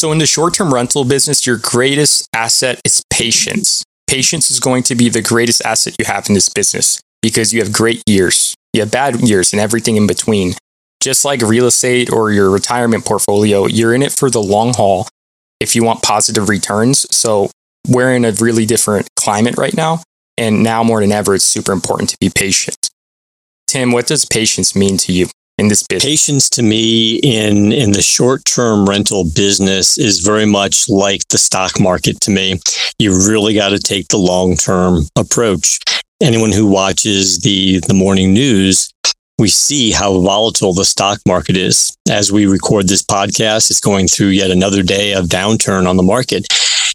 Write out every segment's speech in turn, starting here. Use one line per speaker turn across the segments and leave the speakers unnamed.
So, in the short term rental business, your greatest asset is patience. Patience is going to be the greatest asset you have in this business because you have great years, you have bad years, and everything in between. Just like real estate or your retirement portfolio, you're in it for the long haul if you want positive returns. So, we're in a really different climate right now. And now more than ever, it's super important to be patient. Tim, what does patience mean to you in this business?
Patience to me in in the short term rental business is very much like the stock market to me. You really got to take the long term approach. Anyone who watches the the morning news we see how volatile the stock market is. As we record this podcast, it's going through yet another day of downturn on the market.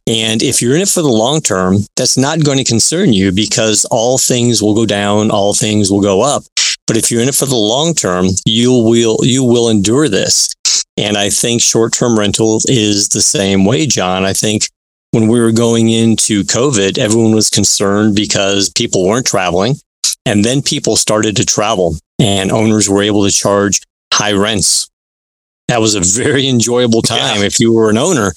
And if you're in it for the long term, that's not going to concern you because all things will go down, all things will go up. But if you're in it for the long term, you will you will endure this. And I think short-term rental is the same way, John. I think when we were going into COVID, everyone was concerned because people weren't traveling. And then people started to travel and owners were able to charge high rents. That was a very enjoyable time yeah. if you were an owner.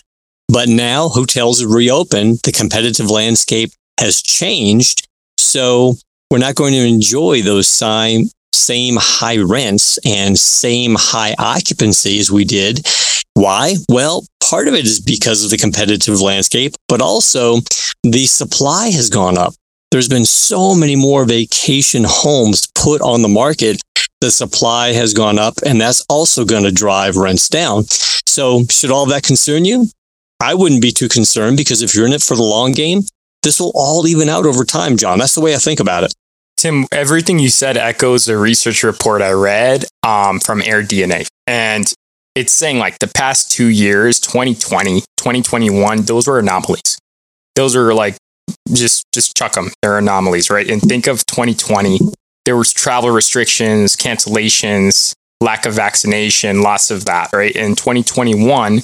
But now hotels have reopened. The competitive landscape has changed. So we're not going to enjoy those same, same high rents and same high occupancy as we did. Why? Well, part of it is because of the competitive landscape, but also the supply has gone up. There's been so many more vacation homes put on the market. The supply has gone up, and that's also going to drive rents down. So, should all that concern you? I wouldn't be too concerned because if you're in it for the long game, this will all even out over time, John. That's the way I think about it.
Tim, everything you said echoes a research report I read um, from AirDNA. And it's saying like the past two years, 2020, 2021, those were anomalies. Those are like just just chuck them. They're anomalies, right? And think of 2020. There was travel restrictions, cancellations, lack of vaccination, lots of that, right? In 2021,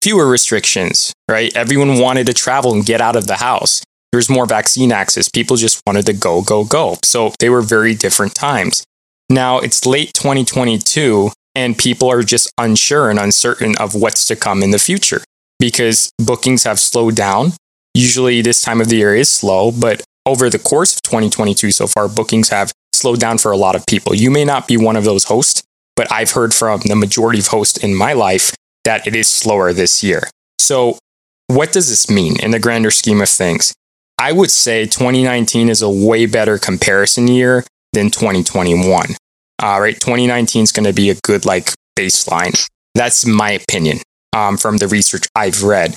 fewer restrictions, right? Everyone wanted to travel and get out of the house. There's more vaccine access. People just wanted to go, go, go. So they were very different times. Now it's late 2022 and people are just unsure and uncertain of what's to come in the future because bookings have slowed down. Usually this time of the year is slow, but over the course of 2022 so far, bookings have slowed down for a lot of people. You may not be one of those hosts, but I've heard from the majority of hosts in my life that it is slower this year. So, what does this mean in the grander scheme of things? I would say 2019 is a way better comparison year than 2021. All right, 2019 is going to be a good like baseline. That's my opinion um, from the research I've read.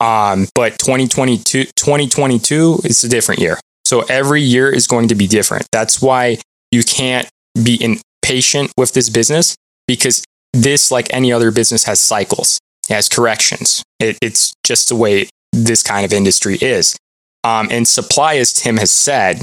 Um, but 2022, 2022 is a different year. So every year is going to be different. That's why you can't be impatient with this business because this, like any other business, has cycles, it has corrections. It, it's just the way this kind of industry is. Um, and supply, as Tim has said,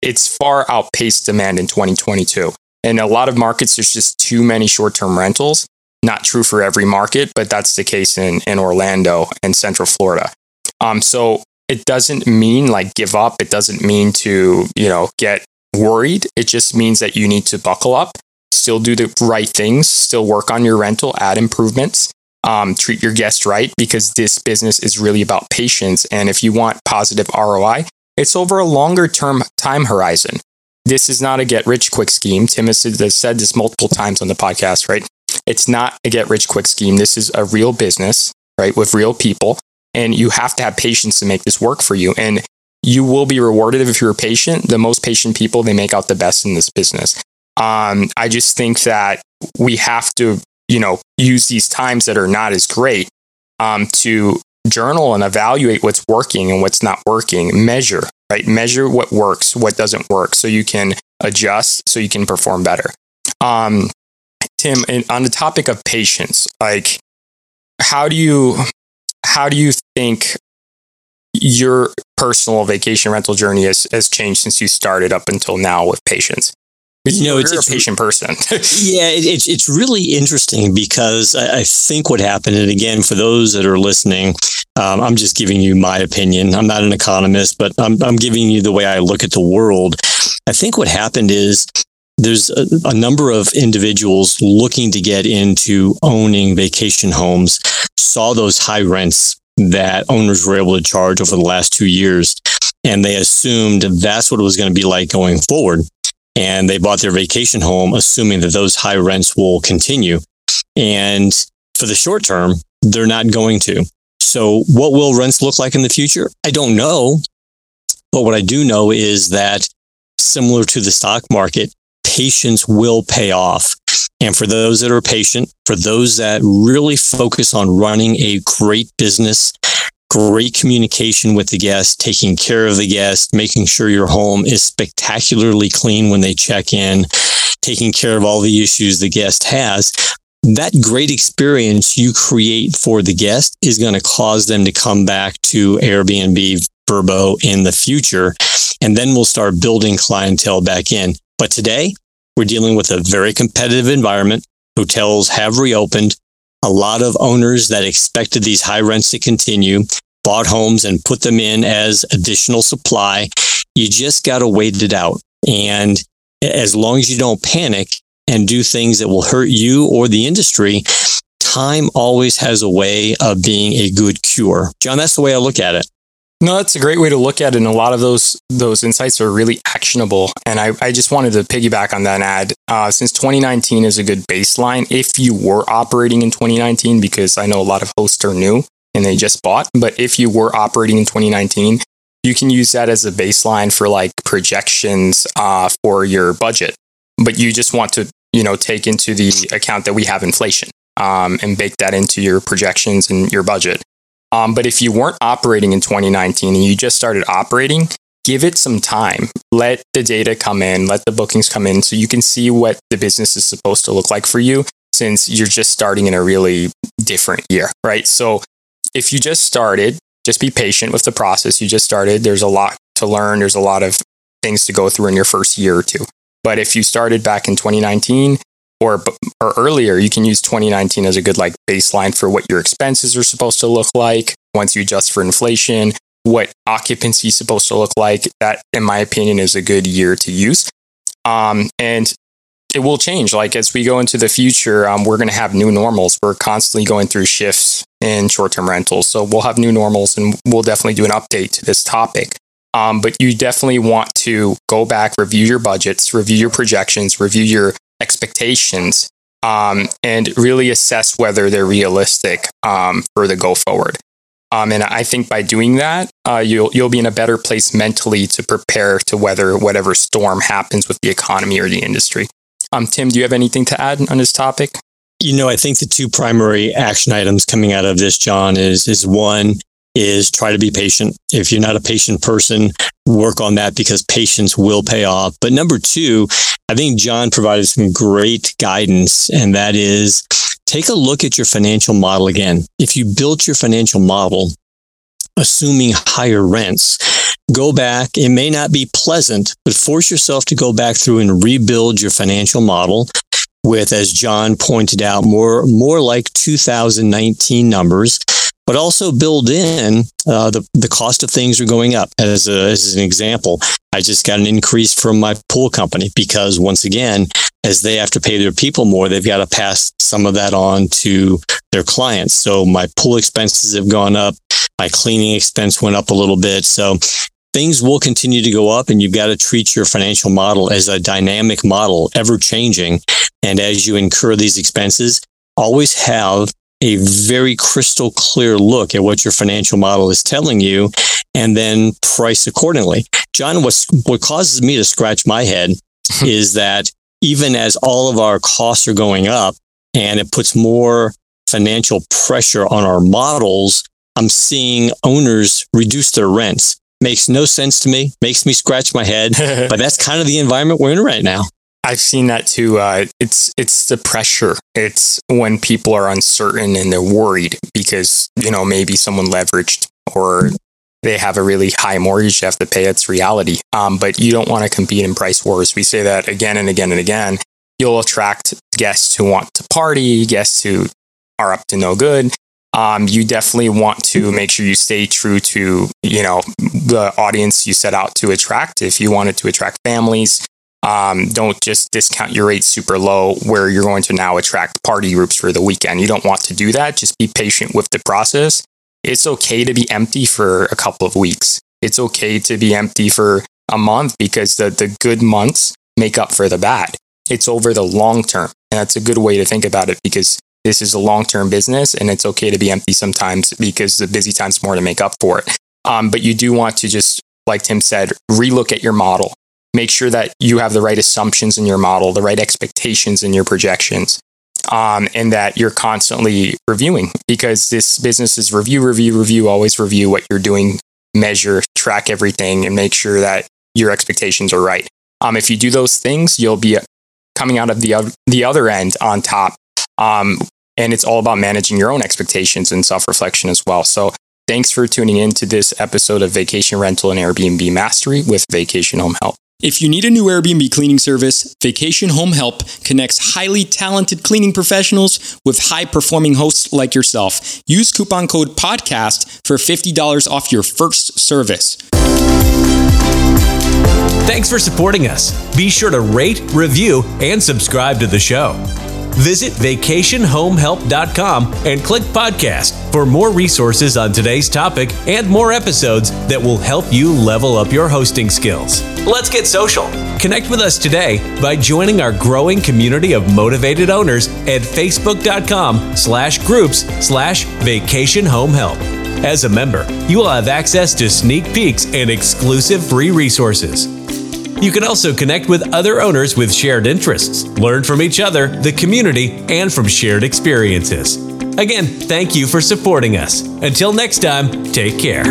it's far outpaced demand in 2022. In a lot of markets, there's just too many short term rentals. Not true for every market, but that's the case in, in Orlando and Central Florida. Um, so it doesn't mean like give up. It doesn't mean to, you know, get worried. It just means that you need to buckle up, still do the right things, still work on your rental, add improvements, um, treat your guests right, because this business is really about patience. And if you want positive ROI, it's over a longer term time horizon. This is not a get rich quick scheme. Tim has said this multiple times on the podcast, right? It's not a get rich quick scheme. This is a real business, right? With real people. And you have to have patience to make this work for you. And you will be rewarded if you're patient. The most patient people, they make out the best in this business. Um, I just think that we have to, you know, use these times that are not as great um, to journal and evaluate what's working and what's not working. Measure, right? Measure what works, what doesn't work, so you can adjust, so you can perform better. Um, Tim, on the topic of patience, like how do you how do you think your personal vacation rental journey has, has changed since you started up until now with patience? You know, it's, a patient person.
yeah, it, it's it's really interesting because I, I, think what happened, and again, for those that are listening, um, I'm just giving you my opinion. I'm not an economist, but I'm I'm giving you the way I look at the world. I think what happened is there's a, a, number of individuals looking to get into owning vacation homes saw those high rents that owners were able to charge over the last two years and they assumed that's what it was going to be like going forward and they bought their vacation home assuming that those high rents will continue. And for the short term they're not going to. So what will rents look like in the future? I don't know. But what i do know is that similar to the stock market patience will pay off. And for those that are patient, for those that really focus on running a great business, great communication with the guest, taking care of the guest, making sure your home is spectacularly clean when they check in, taking care of all the issues the guest has, that great experience you create for the guest is going to cause them to come back to Airbnb Vrbo in the future. And then we'll start building clientele back in. But today, we're dealing with a very competitive environment. Hotels have reopened. A lot of owners that expected these high rents to continue bought homes and put them in as additional supply. You just got to wait it out. And as long as you don't panic and do things that will hurt you or the industry, time always has a way of being a good cure. John, that's the way I look at it.
No, that's a great way to look at it. And a lot of those those insights are really actionable. And I, I just wanted to piggyback on that ad. Uh, since 2019 is a good baseline, if you were operating in 2019, because I know a lot of hosts are new and they just bought, but if you were operating in 2019, you can use that as a baseline for like projections uh, for your budget. But you just want to, you know, take into the account that we have inflation um, and bake that into your projections and your budget. Um, but if you weren't operating in 2019 and you just started operating, give it some time. Let the data come in, let the bookings come in so you can see what the business is supposed to look like for you since you're just starting in a really different year, right? So if you just started, just be patient with the process. You just started, there's a lot to learn, there's a lot of things to go through in your first year or two. But if you started back in 2019 or or earlier, you can use 2019 as a good like baseline for what your expenses are supposed to look like once you adjust for inflation, what occupancy is supposed to look like. That, in my opinion, is a good year to use. Um, and it will change. Like as we go into the future, um, we're going to have new normals. We're constantly going through shifts in short-term rentals, so we'll have new normals, and we'll definitely do an update to this topic. Um, but you definitely want to go back, review your budgets, review your projections, review your expectations um, and really assess whether they're realistic um, for the go forward. Um, and I think by doing that, uh, you'll you'll be in a better place mentally to prepare to weather whatever storm happens with the economy or the industry. Um, Tim, do you have anything to add on this topic?
You know, I think the two primary action items coming out of this, John, is is one is try to be patient. If you're not a patient person, work on that because patience will pay off. But number two, I think John provided some great guidance, and that is take a look at your financial model again. If you built your financial model assuming higher rents, go back. It may not be pleasant, but force yourself to go back through and rebuild your financial model with, as John pointed out, more, more like 2019 numbers but also build in uh, the the cost of things are going up. As a, as an example, I just got an increase from my pool company because once again, as they have to pay their people more, they've got to pass some of that on to their clients. So my pool expenses have gone up. My cleaning expense went up a little bit. So things will continue to go up and you've got to treat your financial model as a dynamic model, ever changing. And as you incur these expenses, always have a very crystal clear look at what your financial model is telling you and then price accordingly. John, what's, what causes me to scratch my head is that even as all of our costs are going up and it puts more financial pressure on our models, I'm seeing owners reduce their rents. Makes no sense to me, makes me scratch my head, but that's kind of the environment we're in right now.
I've seen that too. Uh, it's it's the pressure. It's when people are uncertain and they're worried because you know maybe someone leveraged or they have a really high mortgage you have to pay. It's reality. Um, but you don't want to compete in price wars. We say that again and again and again. You'll attract guests who want to party, guests who are up to no good. Um, you definitely want to make sure you stay true to you know the audience you set out to attract. If you wanted to attract families, um, don't just discount your rates super low where you're going to now attract party groups for the weekend. You don't want to do that. Just be patient with the process. It's okay to be empty for a couple of weeks. It's okay to be empty for a month because the, the good months make up for the bad. It's over the long term. And that's a good way to think about it because this is a long term business and it's okay to be empty sometimes because the busy time's more to make up for it. Um, but you do want to just, like Tim said, relook at your model. Make sure that you have the right assumptions in your model, the right expectations in your projections, um, and that you're constantly reviewing because this business is review, review, review, always review what you're doing, measure, track everything, and make sure that your expectations are right. Um, if you do those things, you'll be coming out of the, the other end on top um, and it's all about managing your own expectations and self reflection as well. So, thanks for tuning in to this episode of Vacation Rental and Airbnb Mastery with Vacation Home Help.
If you need a new Airbnb cleaning service, Vacation Home Help connects highly talented cleaning professionals with high performing hosts like yourself. Use coupon code PODCAST for $50 off your first service.
Thanks for supporting us. Be sure to rate, review, and subscribe to the show. Visit vacationhomehelp.com and click podcast for more resources on today's topic and more episodes that will help you level up your hosting skills. Let's get social. Connect with us today by joining our growing community of motivated owners at facebook.com slash groups slash vacation home help. As a member, you will have access to sneak peeks and exclusive free resources. You can also connect with other owners with shared interests, learn from each other, the community, and from shared experiences. Again, thank you for supporting us. Until next time, take care.